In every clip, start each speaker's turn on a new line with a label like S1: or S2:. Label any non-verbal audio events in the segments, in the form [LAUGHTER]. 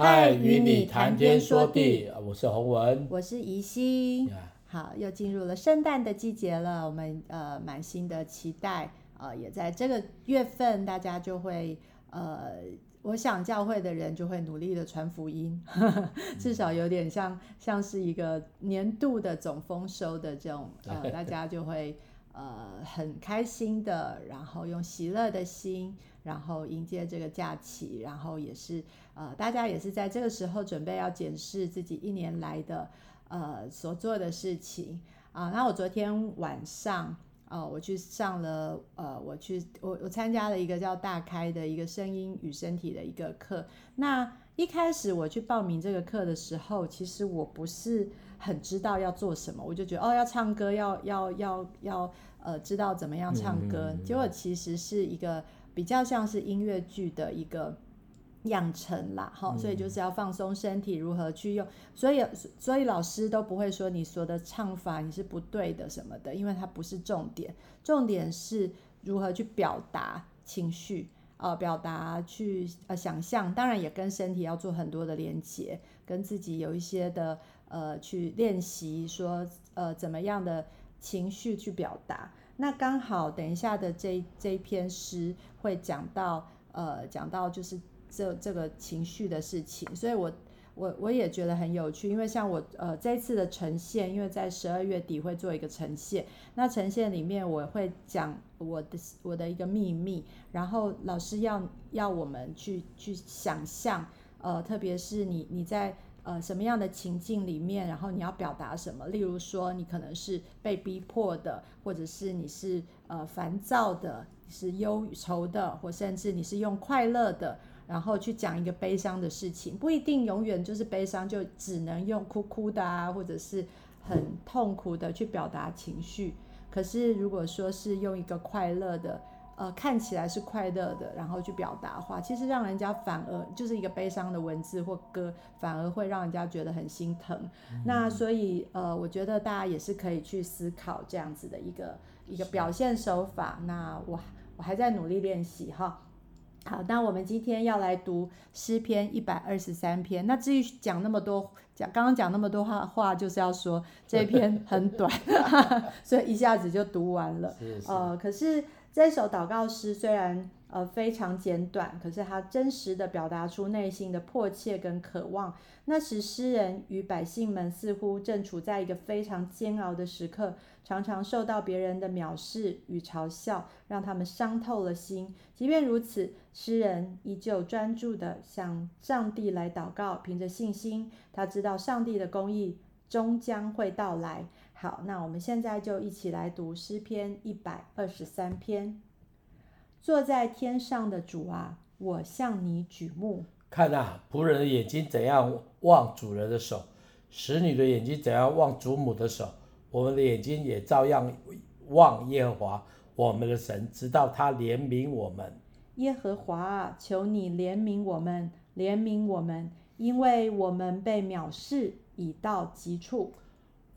S1: 嗨，与你谈天说地，我是洪文，
S2: 我是怡心。好，又进入了圣诞的季节了，我们呃满心的期待，呃，也在这个月份，大家就会呃，我想教会的人就会努力的传福音，[LAUGHS] 至少有点像像是一个年度的总丰收的这种，呃，[LAUGHS] 大家就会呃很开心的，然后用喜乐的心，然后迎接这个假期，然后也是呃，大家也是在这个时候准备要检视自己一年来的。呃，所做的事情啊，那我昨天晚上，呃，我去上了，呃，我去，我我参加了一个叫大开的一个声音与身体的一个课。那一开始我去报名这个课的时候，其实我不是很知道要做什么，我就觉得哦，要唱歌，要要要要，呃，知道怎么样唱歌。嗯，结果其实是一个比较像是音乐剧的一个。养成啦，哈，所以就是要放松身体，如何去用，所以所以老师都不会说你说的唱法你是不对的什么的，因为它不是重点，重点是如何去表达情绪，呃，表达去呃想象，当然也跟身体要做很多的连接，跟自己有一些的呃去练习，说呃怎么样的情绪去表达。那刚好等一下的这这一篇诗会讲到，呃，讲到就是。这这个情绪的事情，所以我我我也觉得很有趣，因为像我呃这一次的呈现，因为在十二月底会做一个呈现，那呈现里面我会讲我的我的一个秘密，然后老师要要我们去去想象，呃，特别是你你在呃什么样的情境里面，然后你要表达什么，例如说你可能是被逼迫的，或者是你是呃烦躁的，是忧愁的，或甚至你是用快乐的。然后去讲一个悲伤的事情，不一定永远就是悲伤，就只能用哭哭的啊，或者是很痛苦的去表达情绪。可是如果说是用一个快乐的，呃，看起来是快乐的，然后去表达的话，其实让人家反而就是一个悲伤的文字或歌，反而会让人家觉得很心疼。嗯。那所以呃，我觉得大家也是可以去思考这样子的一个一个表现手法。那我我还在努力练习哈。好，那我们今天要来读诗篇一百二十三篇。那至于讲那么多，讲刚刚讲那么多话话，就是要说这篇很短，[LAUGHS] 所以一下子就读完了。是是呃，可是这首祷告诗虽然。呃，非常简短，可是它真实的表达出内心的迫切跟渴望。那时，诗人与百姓们似乎正处在一个非常煎熬的时刻，常常受到别人的藐视与嘲笑，让他们伤透了心。即便如此，诗人依旧专注地向上帝来祷告，凭着信心，他知道上帝的公义终将会到来。好，那我们现在就一起来读诗篇一百二十三篇。坐在天上的主啊，我向你举目。
S1: 看啊，仆人的眼睛怎样望主人的手，使女的眼睛怎样望祖母的手，我们的眼睛也照样望耶和华我们的神，直到他怜悯我们。
S2: 耶和华啊，求你怜悯我们，怜悯我们，因为我们被藐视已到极处。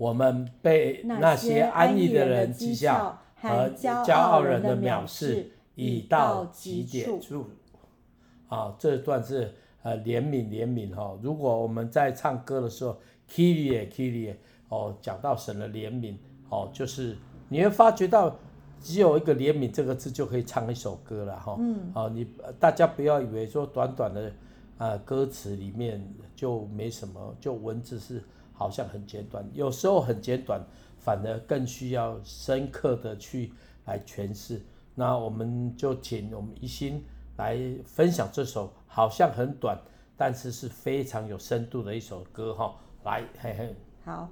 S1: 我们被那些安逸的人讥笑和骄傲人的藐视。已到极点处，啊，这段是呃怜悯怜悯哈。如果我们在唱歌的时候，Kyrie Kyrie 哦，讲到神的怜悯哦，就是你会发觉到只有一个怜悯这个字就可以唱一首歌了哈。嗯，啊，你大家不要以为说短短的啊歌词里面就没什么，就文字是好像很简短，有时候很简短，反而更需要深刻的去来诠释。那我们就请我们一心来分享这首好像很短，但是是非常有深度的一首歌哈，来，嘿嘿，
S2: 好。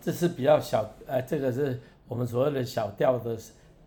S1: 这是比较小，呃，这个是我们所谓的小调的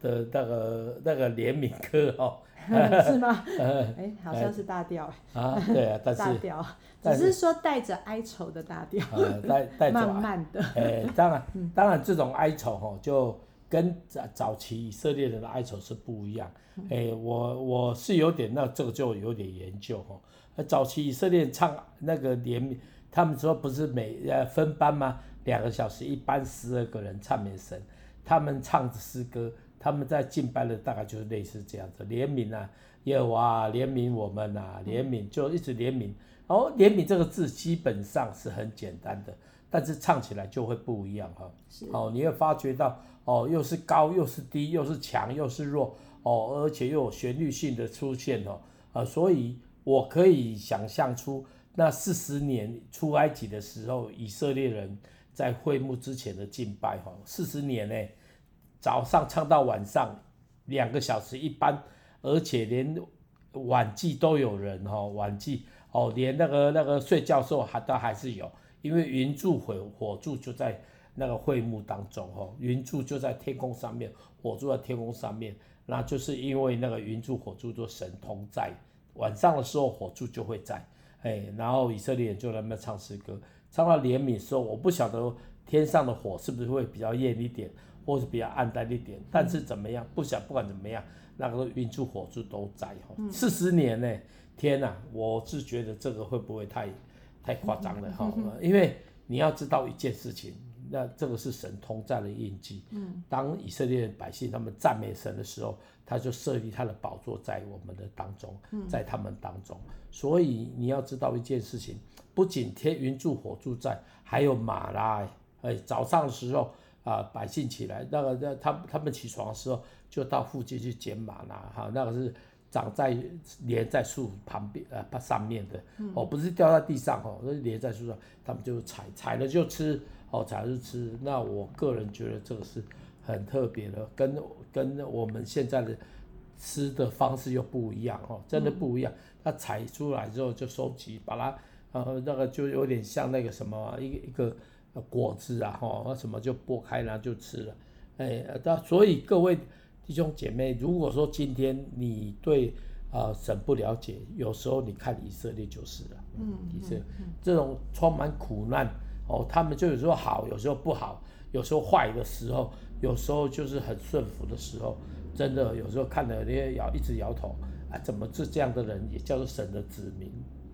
S1: 的那个那个怜悯歌哦。[LAUGHS]
S2: 是吗？[LAUGHS] 哎，好像是大调
S1: 啊，对啊，[LAUGHS] 但是
S2: 大调，只是说带着哀愁的大调，
S1: 带带着
S2: 慢慢的。
S1: 哎，当然，当然这种哀愁哈，就跟早早期以色列人的哀愁是不一样。哎，我我是有点，那这个就有点研究哈。早期以色列唱那个联名，他们说不是每呃分班吗？两个小时一般，十二个人唱美神，他们唱的诗歌。他们在敬拜的大概就是类似这样子，怜悯啊，耶和华怜悯我们啊，怜悯就一直怜悯。哦，怜悯这个字基本上是很简单的，但是唱起来就会不一样哈。是哦，你会发觉到哦，又是高又是低，又是强又是弱哦，而且又有旋律性的出现哦，啊，所以我可以想象出那四十年出埃及的时候，以色列人在会幕之前的敬拜哈，四十年呢。早上唱到晚上，两个小时一班，而且连晚祭都有人哈，晚祭哦，连那个那个睡觉时候还都还是有，因为云柱火火柱就在那个会幕当中哈，云柱就在天空上面，火柱在天空上面，那就是因为那个云柱火柱做神同在，晚上的时候火柱就会在，哎，然后以色列人就在那边唱诗歌，唱到怜悯的时候，我不晓得天上的火是不是会比较艳一点。或是比较暗淡一点，但是怎么样？不想不管怎么样，那个云柱火柱都在哈。四十年呢，天呐，我是觉得这个会不会太太夸张了哈？因为你要知道一件事情，那这个是神通在的印记。嗯当以色列百姓他们赞美神的时候，他就设立他的宝座在我们的当中，在他们当中。所以你要知道一件事情，不仅天云柱火柱在，还有吗哪，哎，早上的时候。啊，百姓起来，那个那他他们起床的时候，就到附近去捡马啦，哈，那个是长在连在树旁边呃上面的，哦，不是掉在地上哦，是连在树上，他们就采采了就吃，哦，采了就吃。那我个人觉得这个是很特别的，跟跟我们现在的吃的方式又不一样哦，真的不一样。它采出来之后就收集，把它呃那个就有点像那个什么一个一个。果子啊，哈，什么就剥开了就吃了，哎，那所以各位弟兄姐妹，如果说今天你对啊、呃、神不了解，有时候你看以色列就是了，嗯，以色列这种充满苦难哦，他们就有时候好，有时候不好，有时候坏的时候，有时候就是很顺服的时候，真的有时候看了你也摇一直摇头，啊，怎么这这样的人也叫做神的子民？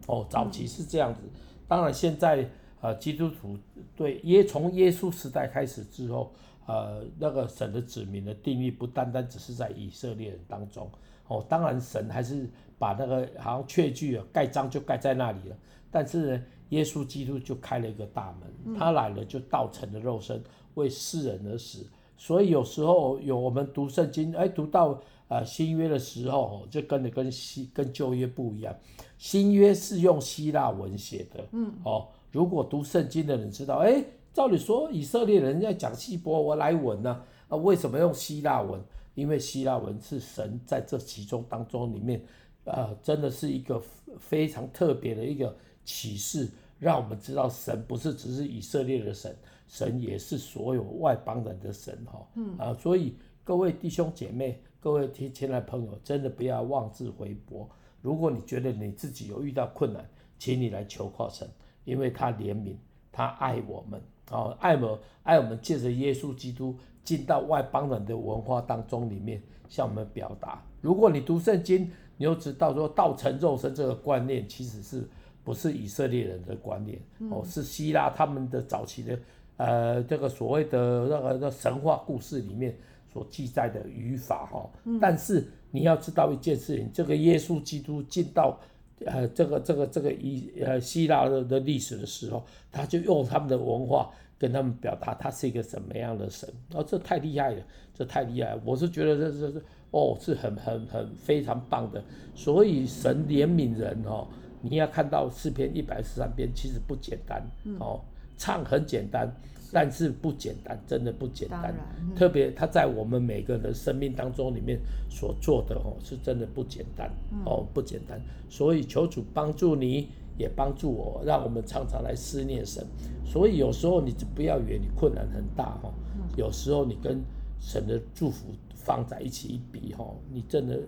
S1: 哦，早期是这样子，当然现在。呃，基督徒对耶从耶稣时代开始之后，呃，那个神的子民的定义不单单只是在以色列人当中，哦，当然神还是把那个好像确据啊盖章就盖在那里了，但是呢，耶稣基督就开了一个大门，他来了就道成了肉身，为世人而死，所以有时候有我们读圣经，哎，读到呃新约的时候，就跟着跟新跟旧约不一样，新约是用希腊文写的，嗯，哦。如果读圣经的人知道，哎，照理说以色列人要讲希伯来文呢，啊，为什么用希腊文？因为希腊文是神在这其中当中里面，呃，真的是一个非常特别的一个启示，让我们知道神不是只是以色列的神，神也是所有外邦人的神哈。嗯啊，所以各位弟兄姐妹，各位提前来朋友，真的不要妄自菲薄。如果你觉得你自己有遇到困难，请你来求靠神。因为他怜悯，他爱我们，哦，爱我，爱我们，借着耶稣基督进到外邦人的文化当中里面，向我们表达。如果你读圣经，你就知道说道成肉身这个观念，其实是不是以色列人的观念？哦，是希腊他们的早期的，呃，这个所谓的那个那神话故事里面所记载的语法哈。但是你要知道一件事情，这个耶稣基督进到。呃，这个这个这个以呃希腊的的历史的时候，他就用他们的文化跟他们表达他是一个什么样的神，哦，这太厉害了，这太厉害了，我是觉得这这是哦是很很很非常棒的，所以神怜悯人哦，你要看到诗篇一百四十三篇其实不简单哦，唱很简单。但是不简单，真的不简单。嗯、特别他在我们每个人的生命当中里面所做的哦，是真的不简单、嗯、哦，不简单。所以求主帮助你，也帮助我，让我们常常来思念神。所以有时候你不要以为你困难很大哈，有时候你跟神的祝福放在一起一比哈，你真的，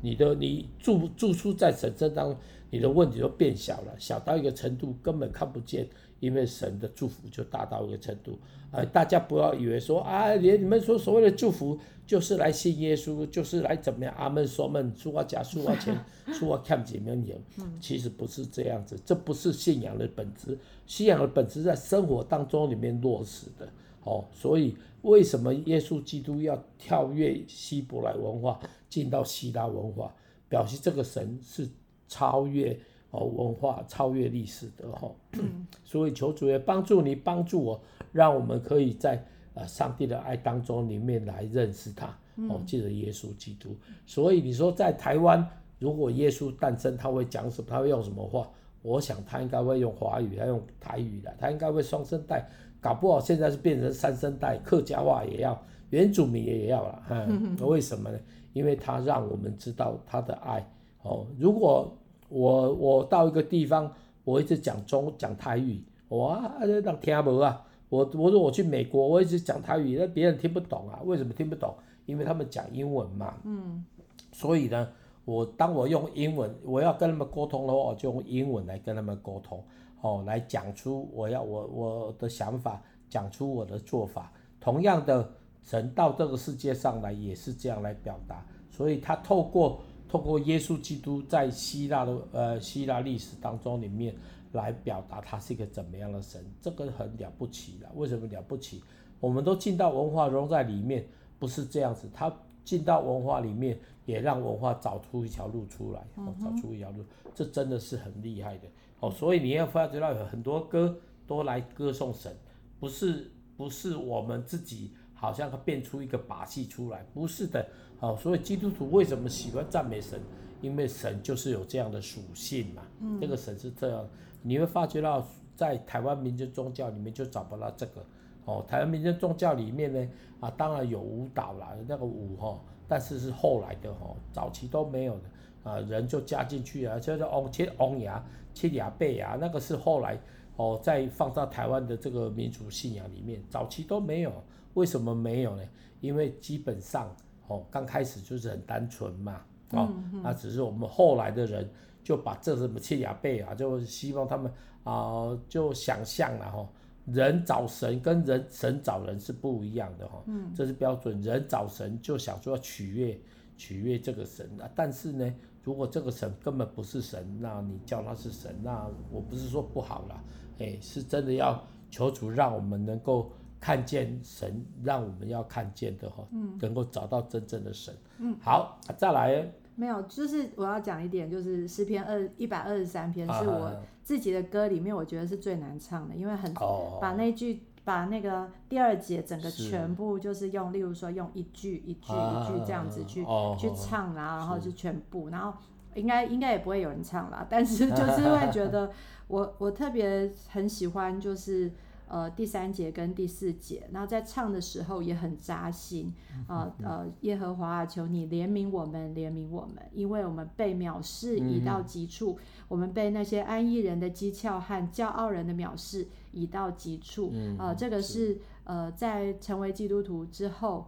S1: 你的你住住处在神身当中，你的问题都变小了，小到一个程度根本看不见。因为神的祝福就大到一个程度，呃，大家不要以为说啊，连你们说所谓的祝福就是来信耶稣，就是来怎么样？阿门，说门，说我假，说我钱，[LAUGHS] 说我看几 million，其实不是这样子，这不是信仰的本质。信仰的本质在生活当中里面落实的。哦，所以为什么耶稣基督要跳跃希伯来文化，进到希腊文化，表示这个神是超越。哦，文化超越历史的哈，[CLEARS THROAT] 所以求主也帮助你，帮助我，让我们可以在呃上帝的爱当中里面来认识他。哦，记得耶稣基督。所以你说在台湾，如果耶稣诞生，他会讲什么？他会用什么话？我想他应该会用华语，他用台语的，他应该会双声带，搞不好现在是变成三声带，客家话也要，原住民也要了。嗯，为什么呢？因为他让我们知道他的爱。哦，如果我我到一个地方，我一直讲中讲台语，哇，人听不啊。我我说我去美国，我一直讲台语，那别人听不懂啊。为什么听不懂？因为他们讲英文嘛。嗯。所以呢，我当我用英文，我要跟他们沟通的话，我就用英文来跟他们沟通，哦，来讲出我要我我的想法，讲出我的做法。同样的，人到这个世界上来也是这样来表达，所以他透过。透过耶稣基督在希腊的呃希腊历史当中里面来表达他是一个怎么样的神，这个很了不起的。为什么了不起？我们都进到文化融在里面，不是这样子。他进到文化里面，也让文化找出一条路出来，哦，找出一条路，这真的是很厉害的哦。所以你要发觉到有很多歌都来歌颂神，不是不是我们自己好像变出一个把戏出来，不是的。好，所以基督徒为什么喜欢赞美神？因为神就是有这样的属性嘛。嗯，这个神是这样，你会发觉到在台湾民间宗教里面就找不到这个。哦，台湾民间宗教里面呢，啊，当然有舞蹈啦，那个舞哈，但是是后来的哈，早期都没有的啊，人就加进去啊，就是翁切翁牙切牙贝牙，那个是后来哦再放到台湾的这个民族信仰里面，早期都没有。为什么没有呢？因为基本上。哦，刚开始就是很单纯嘛，哦，那、只是我们后来的人就把这什么切雅贝啊，就希望他们啊、呃，就想象了哈、哦，人找神跟人神找人是不一样的哈、哦，嗯，这是标准，人找神就想说要取悦取悦这个神啊，但是呢，如果这个神根本不是神，那你叫他是神，那我不是说不好啦，哎，是真的要求主让我们能够。看见神，让我们要看见的哈，嗯，能够找到真正的神。嗯，好，再来。
S2: 没有，就是我要讲一点，就是诗篇二一百二十三篇是我自己的歌里面，我觉得是最难唱的，因为很把那句把那个第二节整个全部就是用，例如说用一句一句一句这样子去去唱，然后然后就全部，然后应该应该也不会有人唱啦，但是就是会觉得 [LAUGHS] 我我特别很喜欢就是。呃，第三节跟第四节，然后在唱的时候也很扎心啊、呃。呃，耶和华啊，求你怜悯我们，怜悯我们，因为我们被藐视已到极处，嗯、我们被那些安逸人的讥诮和骄傲人的藐视已到极处。啊、呃，这个是，是呃，在成为基督徒之后，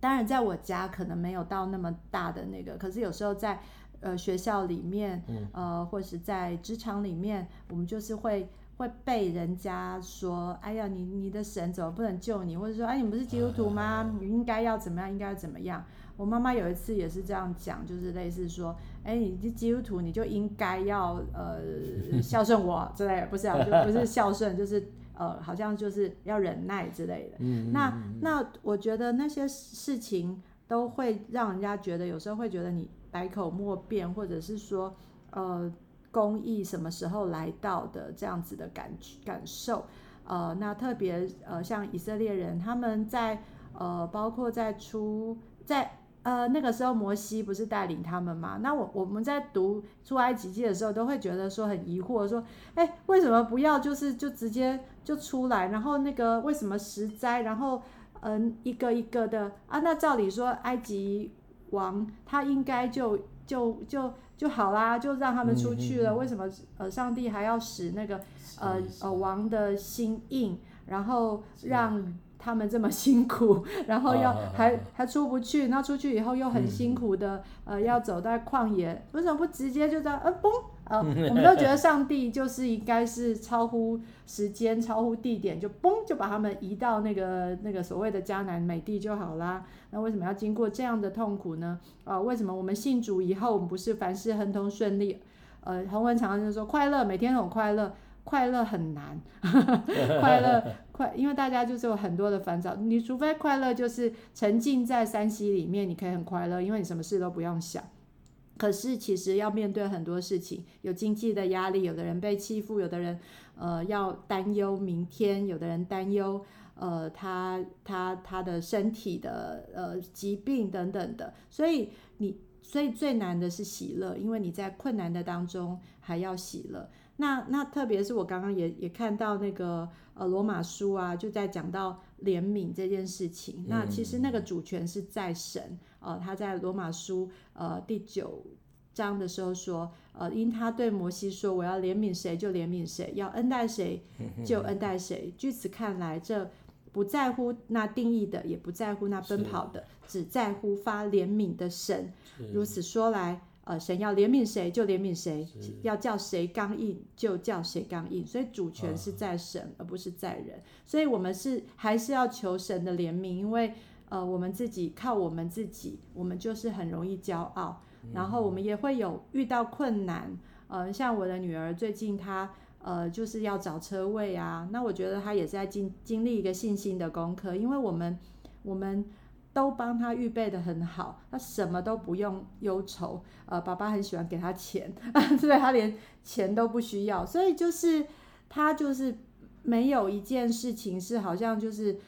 S2: 当然在我家可能没有到那么大的那个，可是有时候在呃学校里面，呃，或是在职场里面，我们就是会。会被人家说：“哎呀，你你的神怎么不能救你？”或者说：“哎，你不是基督徒吗？你应该要怎么样？应该要怎么样？”我妈妈有一次也是这样讲，就是类似说：“哎，你是基督徒，你就应该要呃孝顺我之类的，不是啊，就不是孝顺，就是呃好像就是要忍耐之类的。那那我觉得那些事情都会让人家觉得，有时候会觉得你百口莫辩，或者是说呃。公义什么时候来到的这样子的感感受，呃，那特别呃，像以色列人他们在呃，包括在出在呃那个时候，摩西不是带领他们嘛？那我我们在读出埃及记的时候，都会觉得说很疑惑，说，哎，为什么不要就是就直接就出来？然后那个为什么十灾？然后嗯、一个一个的啊，那照理说埃及王他应该就就就。就就好啦，就让他们出去了。嗯、为什么呃上帝还要使那个呃呃王的心硬，然后让他们这么辛苦，[LAUGHS] 然后要还还出不去，那出去以后又很辛苦的呃要走在旷野，为什么不直接就这样呃嘣？呃，我们都觉得上帝就是应该是超乎时间、超乎地点，就嘣就把他们移到那个那个所谓的迦南美地就好啦。那为什么要经过这样的痛苦呢？啊、呃，为什么我们信主以后，我们不是凡事亨通顺利？呃，洪文常常就说快乐，每天很快乐，快乐很难，[LAUGHS] 快乐快，因为大家就是有很多的烦躁。你除非快乐就是沉浸在山溪里面，你可以很快乐，因为你什么事都不用想。可是其实要面对很多事情，有经济的压力，有的人被欺负，有的人呃要担忧明天，有的人担忧呃他他他的身体的呃疾病等等的，所以你所以最难的是喜乐，因为你在困难的当中还要喜乐。那那特别是我刚刚也也看到那个呃罗马书啊，就在讲到怜悯这件事情。那其实那个主权是在神。呃，他在罗马书呃第九章的时候说，呃，因他对摩西说，我要怜悯谁就怜悯谁，要恩待谁就恩待谁。据此看来，这不在乎那定义的，也不在乎那奔跑的，只在乎发怜悯的神。如此说来，呃，神要怜悯谁就怜悯谁，要叫谁刚硬就叫谁刚硬。所以主权是在神，而不是在人。所以我们是还是要求神的怜悯，因为。呃，我们自己靠我们自己，我们就是很容易骄傲，然后我们也会有遇到困难。呃，像我的女儿最近她呃就是要找车位啊，那我觉得她也是在经经历一个信心的功课，因为我们我们都帮她预备的很好，她什么都不用忧愁。呃，爸爸很喜欢给她钱，[LAUGHS] 所以她连钱都不需要，所以就是她就是没有一件事情是好像就是。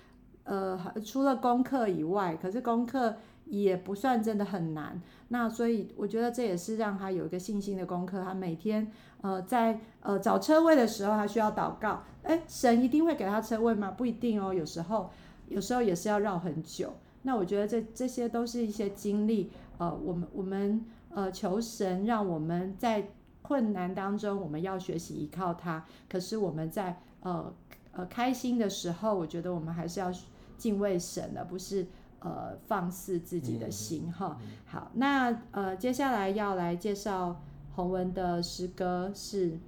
S2: 呃，除了功课以外，可是功课也不算真的很难。那所以我觉得这也是让他有一个信心的功课。他每天呃在呃找车位的时候，他需要祷告。诶，神一定会给他车位吗？不一定哦。有时候有时候也是要绕很久。那我觉得这这些都是一些经历。呃，我们我们呃求神让我们在困难当中，我们要学习依靠他。可是我们在呃。呃，开心的时候，我觉得我们还是要敬畏神而，不是呃放肆自己的心哈、嗯。好，那呃接下来要来介绍洪文的诗歌是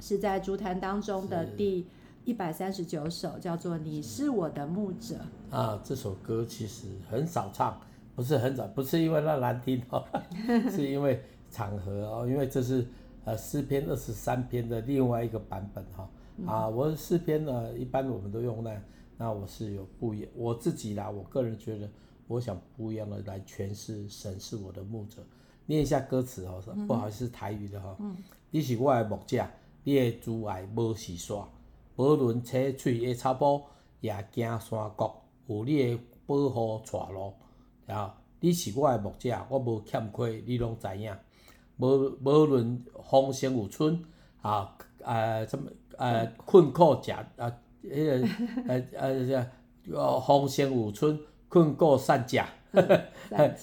S2: 是在竹坛当中的第一百三十九首，叫做《你是我的牧者》
S1: 啊。这首歌其实很少唱，不是很少，不是因为那难听哦，[LAUGHS] 是因为场合哦，因为这是呃诗篇二十三篇的另外一个版本哈。啊，我的诗篇呢，一般我们都用那，那我是有不一样，我自己啦，我个人觉得，我想不一样的来诠释神是我的牧者，念一下歌词哦，不好意思，台语的哈、嗯，你是我的牧者，你的主爱无时煞，无论青翠的草埔，也惊山谷，有你的保护带路，然后你是我的牧者，我无欠亏，你拢知影，无无论风声有春，啊，呃，什么？呃，困苦食啊，迄、那个呃呃叫哦，风声有春，困过 [LAUGHS] 散食，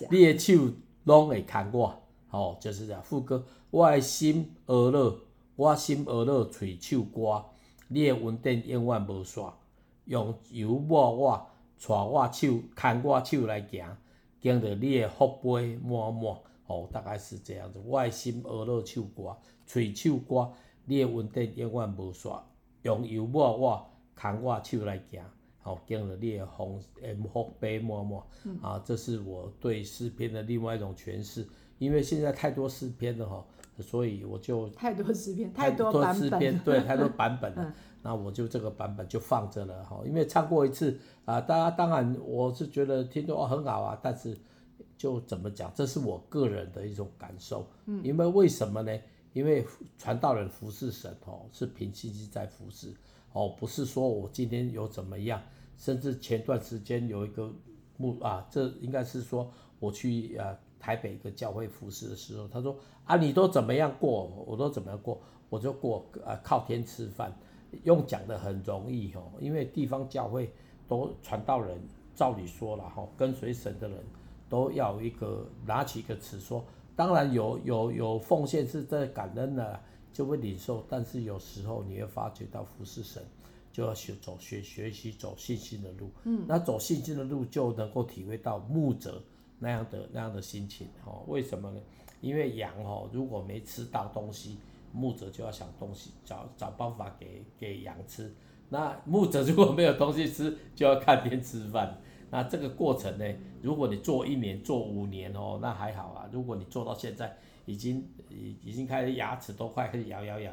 S1: 你的手拢会牵我，哦，就是这样副歌。我的心乐乐，我心乐乐，喙手歌，你的稳定永远无煞，用油抹我，带我手，牵我手来行，经着你的福杯满满，哦，大概是这样子。我的心乐乐，手歌，喙手歌。你的稳定永远无煞，用油抹我，牵我手来行，好，经了你的丰恩福杯满满，啊，这是我对诗篇的另外一种诠释。因为现在太多诗篇了哈，所以我就
S2: 太多诗篇，太多诗篇，
S1: 对，太多版本了。[LAUGHS] 那我就这个版本就放着了哈，因为唱过一次啊，大家当然我是觉得听着哦很好啊，但是就怎么讲，这是我个人的一种感受。嗯，因为为什么呢？因为传道人服侍神哦，是凭信心在服侍哦，不是说我今天有怎么样，甚至前段时间有一个牧啊，这应该是说我去呃台北一个教会服侍的时候，他说啊，你都怎么样过，我都怎么样过，我就过啊靠天吃饭，用讲的很容易哦，因为地方教会都传道人照理说了哈，跟随神的人都要一个拿起一个词说。当然有有有奉献是在感恩的，就会领受。但是有时候你会发觉到服侍神，就要学走学学习走信心的路。嗯，那走信心的路就能够体会到牧者那样的那样的心情哦。为什么呢？因为羊哦，如果没吃到东西，牧者就要想东西找找办法给给羊吃。那牧者如果没有东西吃，就要看天吃饭。那这个过程呢，如果你做一年、做五年哦，那还好啊。如果你做到现在，已经已已经开始牙齿都快开始咬咬咬，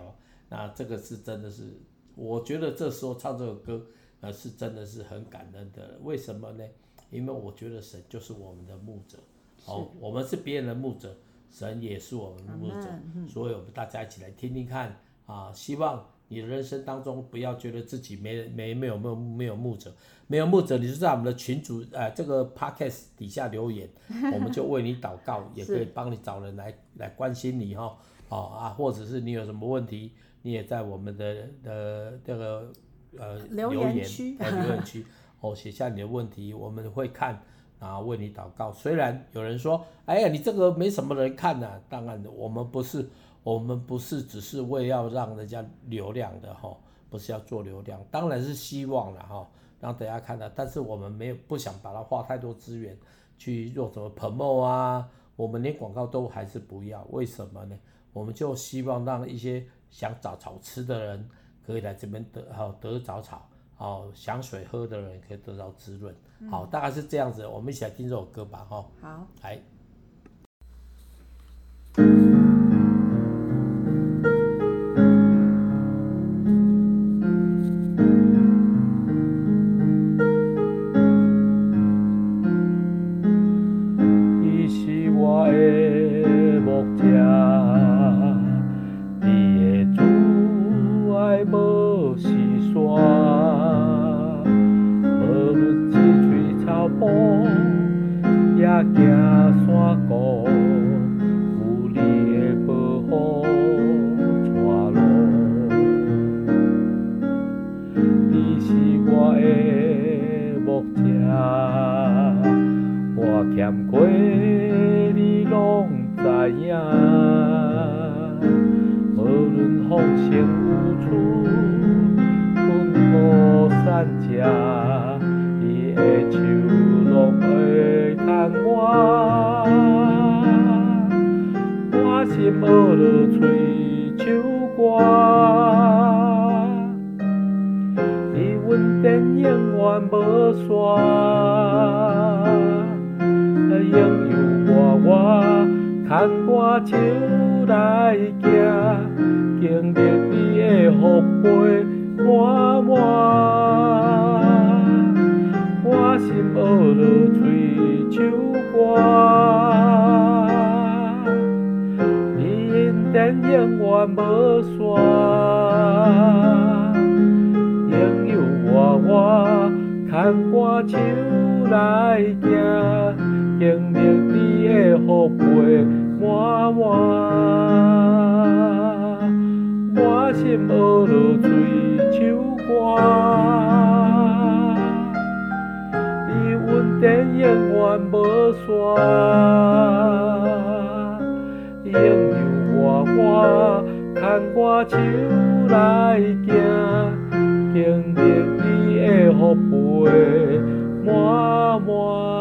S1: 那这个是真的是，我觉得这时候唱这首歌，呃，是真的是很感恩的。为什么呢？因为我觉得神就是我们的牧者，哦，我们是别人的牧者，神也是我们的牧者，所以我们大家一起来听听看啊，希望。你的人生当中，不要觉得自己没没没有没有没有牧者，没有牧者，你就在我们的群主呃这个 podcast 底下留言，[LAUGHS] 我们就为你祷告，也可以帮你找人来来关心你哈，哦啊，或者是你有什么问题，你也在我们的的这个呃留言区留言区哦写下你的问题，我们会看然后为你祷告。虽然有人说，哎呀，你这个没什么人看呐、啊，当然我们不是。我们不是只是为要让人家流量的哈，不是要做流量，当然是希望了哈，让大家看到。但是我们没有不想把它花太多资源去做什么 promote 啊，我们连广告都还是不要。为什么呢？我们就希望让一些想找草吃的人可以来这边得好得找草，好想水喝的人可以得到滋润。好，大概是这样子。我们一起来听这首歌吧，哈。
S2: 好，
S1: 来。
S2: 影。
S1: 无论风声有处，阮无散者，伊的手拢会我。我心学了吹手歌，伊阮电影无。我手来行，经历你的福杯满满，我心学落嘴手歌，你恩典永远无散，朋友我我牵我手来行，经历你的福杯。满满，满心温柔醉
S2: 首歌，
S1: 你永远无散，拥有我我牵我手来行，今日你会予我满满。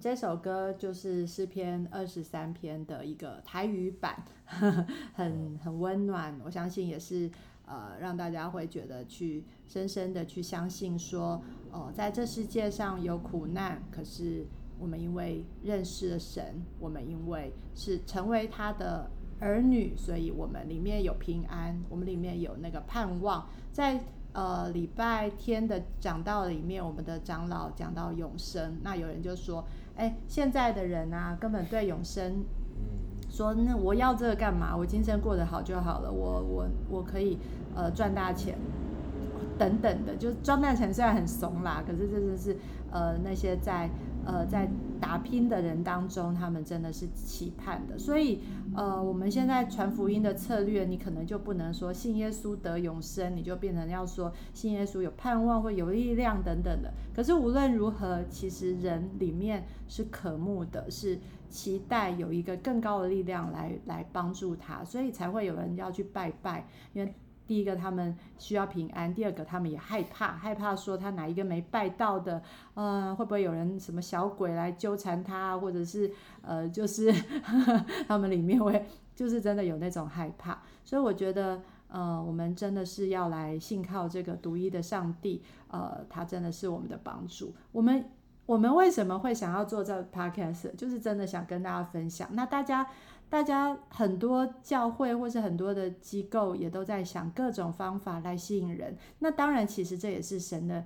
S2: 这首歌就是诗篇二十三篇的一个台语版，呵 [LAUGHS] 呵很很温暖。我相信也是呃，让大家会觉得去深深的去相信说，哦、呃，在这世界上有苦难，可是我们因为认识了神，我们因为是成为他的儿女，所以我们里面有平安，我们里面有那个盼望。在呃礼拜天的讲道里面，我们的长老讲到永生，那有人就说。哎，现在的人啊，根本对永生说，那我要这个干嘛？我今生过得好就好了，我我我可以呃赚大钱等等的，就是赚大钱虽然很怂啦，可是这就是呃那些在呃在打拼的人当中，他们真的是期盼的。所以，呃，我们现在传福音的策略，你可能就不能说信耶稣得永生，你就变成要说信耶稣有盼望或有力量等等的。可是无论如何，其实人里面是渴慕的，是期待有一个更高的力量来来帮助他，所以才会有人要去拜拜，因为。第一个，他们需要平安；第二个，他们也害怕，害怕说他哪一个没拜到的，呃，会不会有人什么小鬼来纠缠他，或者是呃，就是呵 [LAUGHS] 呵他们里面会就是真的有那种害怕。所以我觉得，呃，我们真的是要来信靠这个独一的上帝，呃，他真的是我们的帮助。我们我们为什么会想要做这 podcast，就是真的想跟大家分享。那大家。大家很多教会或是很多的机构也都在想各种方法来吸引人。那当然，其实这也是神的，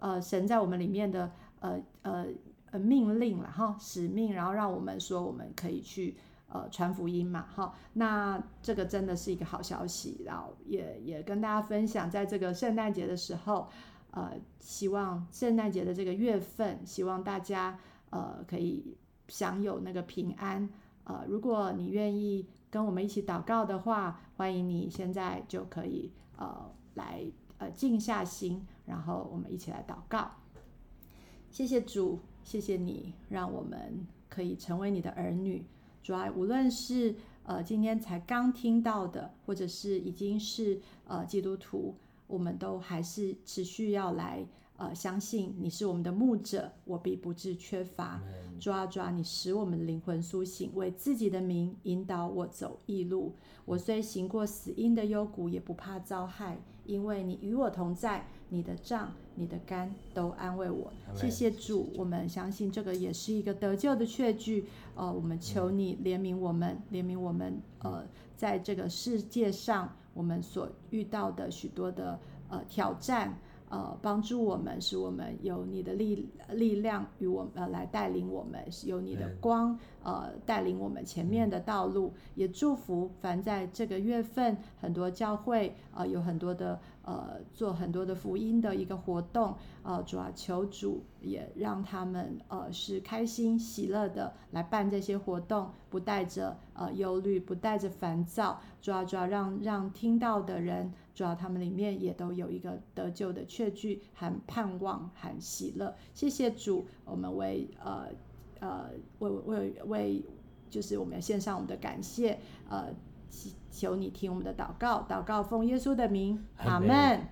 S2: 呃，神在我们里面的，呃呃呃命令了哈，使命，然后让我们说我们可以去呃传福音嘛哈。那这个真的是一个好消息，然后也也跟大家分享，在这个圣诞节的时候，呃，希望圣诞节的这个月份，希望大家呃可以享有那个平安。呃，如果你愿意跟我们一起祷告的话，欢迎你现在就可以呃来呃静下心，然后我们一起来祷告。谢谢主，谢谢你让我们可以成为你的儿女。主啊，无论是呃今天才刚听到的，或者是已经是呃基督徒，我们都还是持续要来。呃，相信你是我们的牧者，我必不致缺乏。抓抓，你使我们的灵魂苏醒，为自己的名引导我走义路。我虽行过死荫的幽谷，也不怕遭害，因为你与我同在。你的杖、你的竿都安慰我。谢谢主，我们相信这个也是一个得救的确据。呃，我们求你怜悯我们，怜悯我们。呃，在这个世界上，我们所遇到的许多的呃挑战。呃，帮助我们，使我们有你的力力量与我们呃来带领我们，有你的光呃带领我们前面的道路。也祝福凡在这个月份，很多教会呃有很多的呃做很多的福音的一个活动。呃，主要，求主也让他们呃是开心喜乐的来办这些活动，不带着呃忧虑，不带着烦躁。主要，主要，让让听到的人。主要他们里面也都有一个得救的确据，和盼望，和喜乐。谢谢主，我们为呃呃为为为，就是我们要献上我们的感谢，呃，求你听我们的祷告，祷告奉耶稣的名，阿门。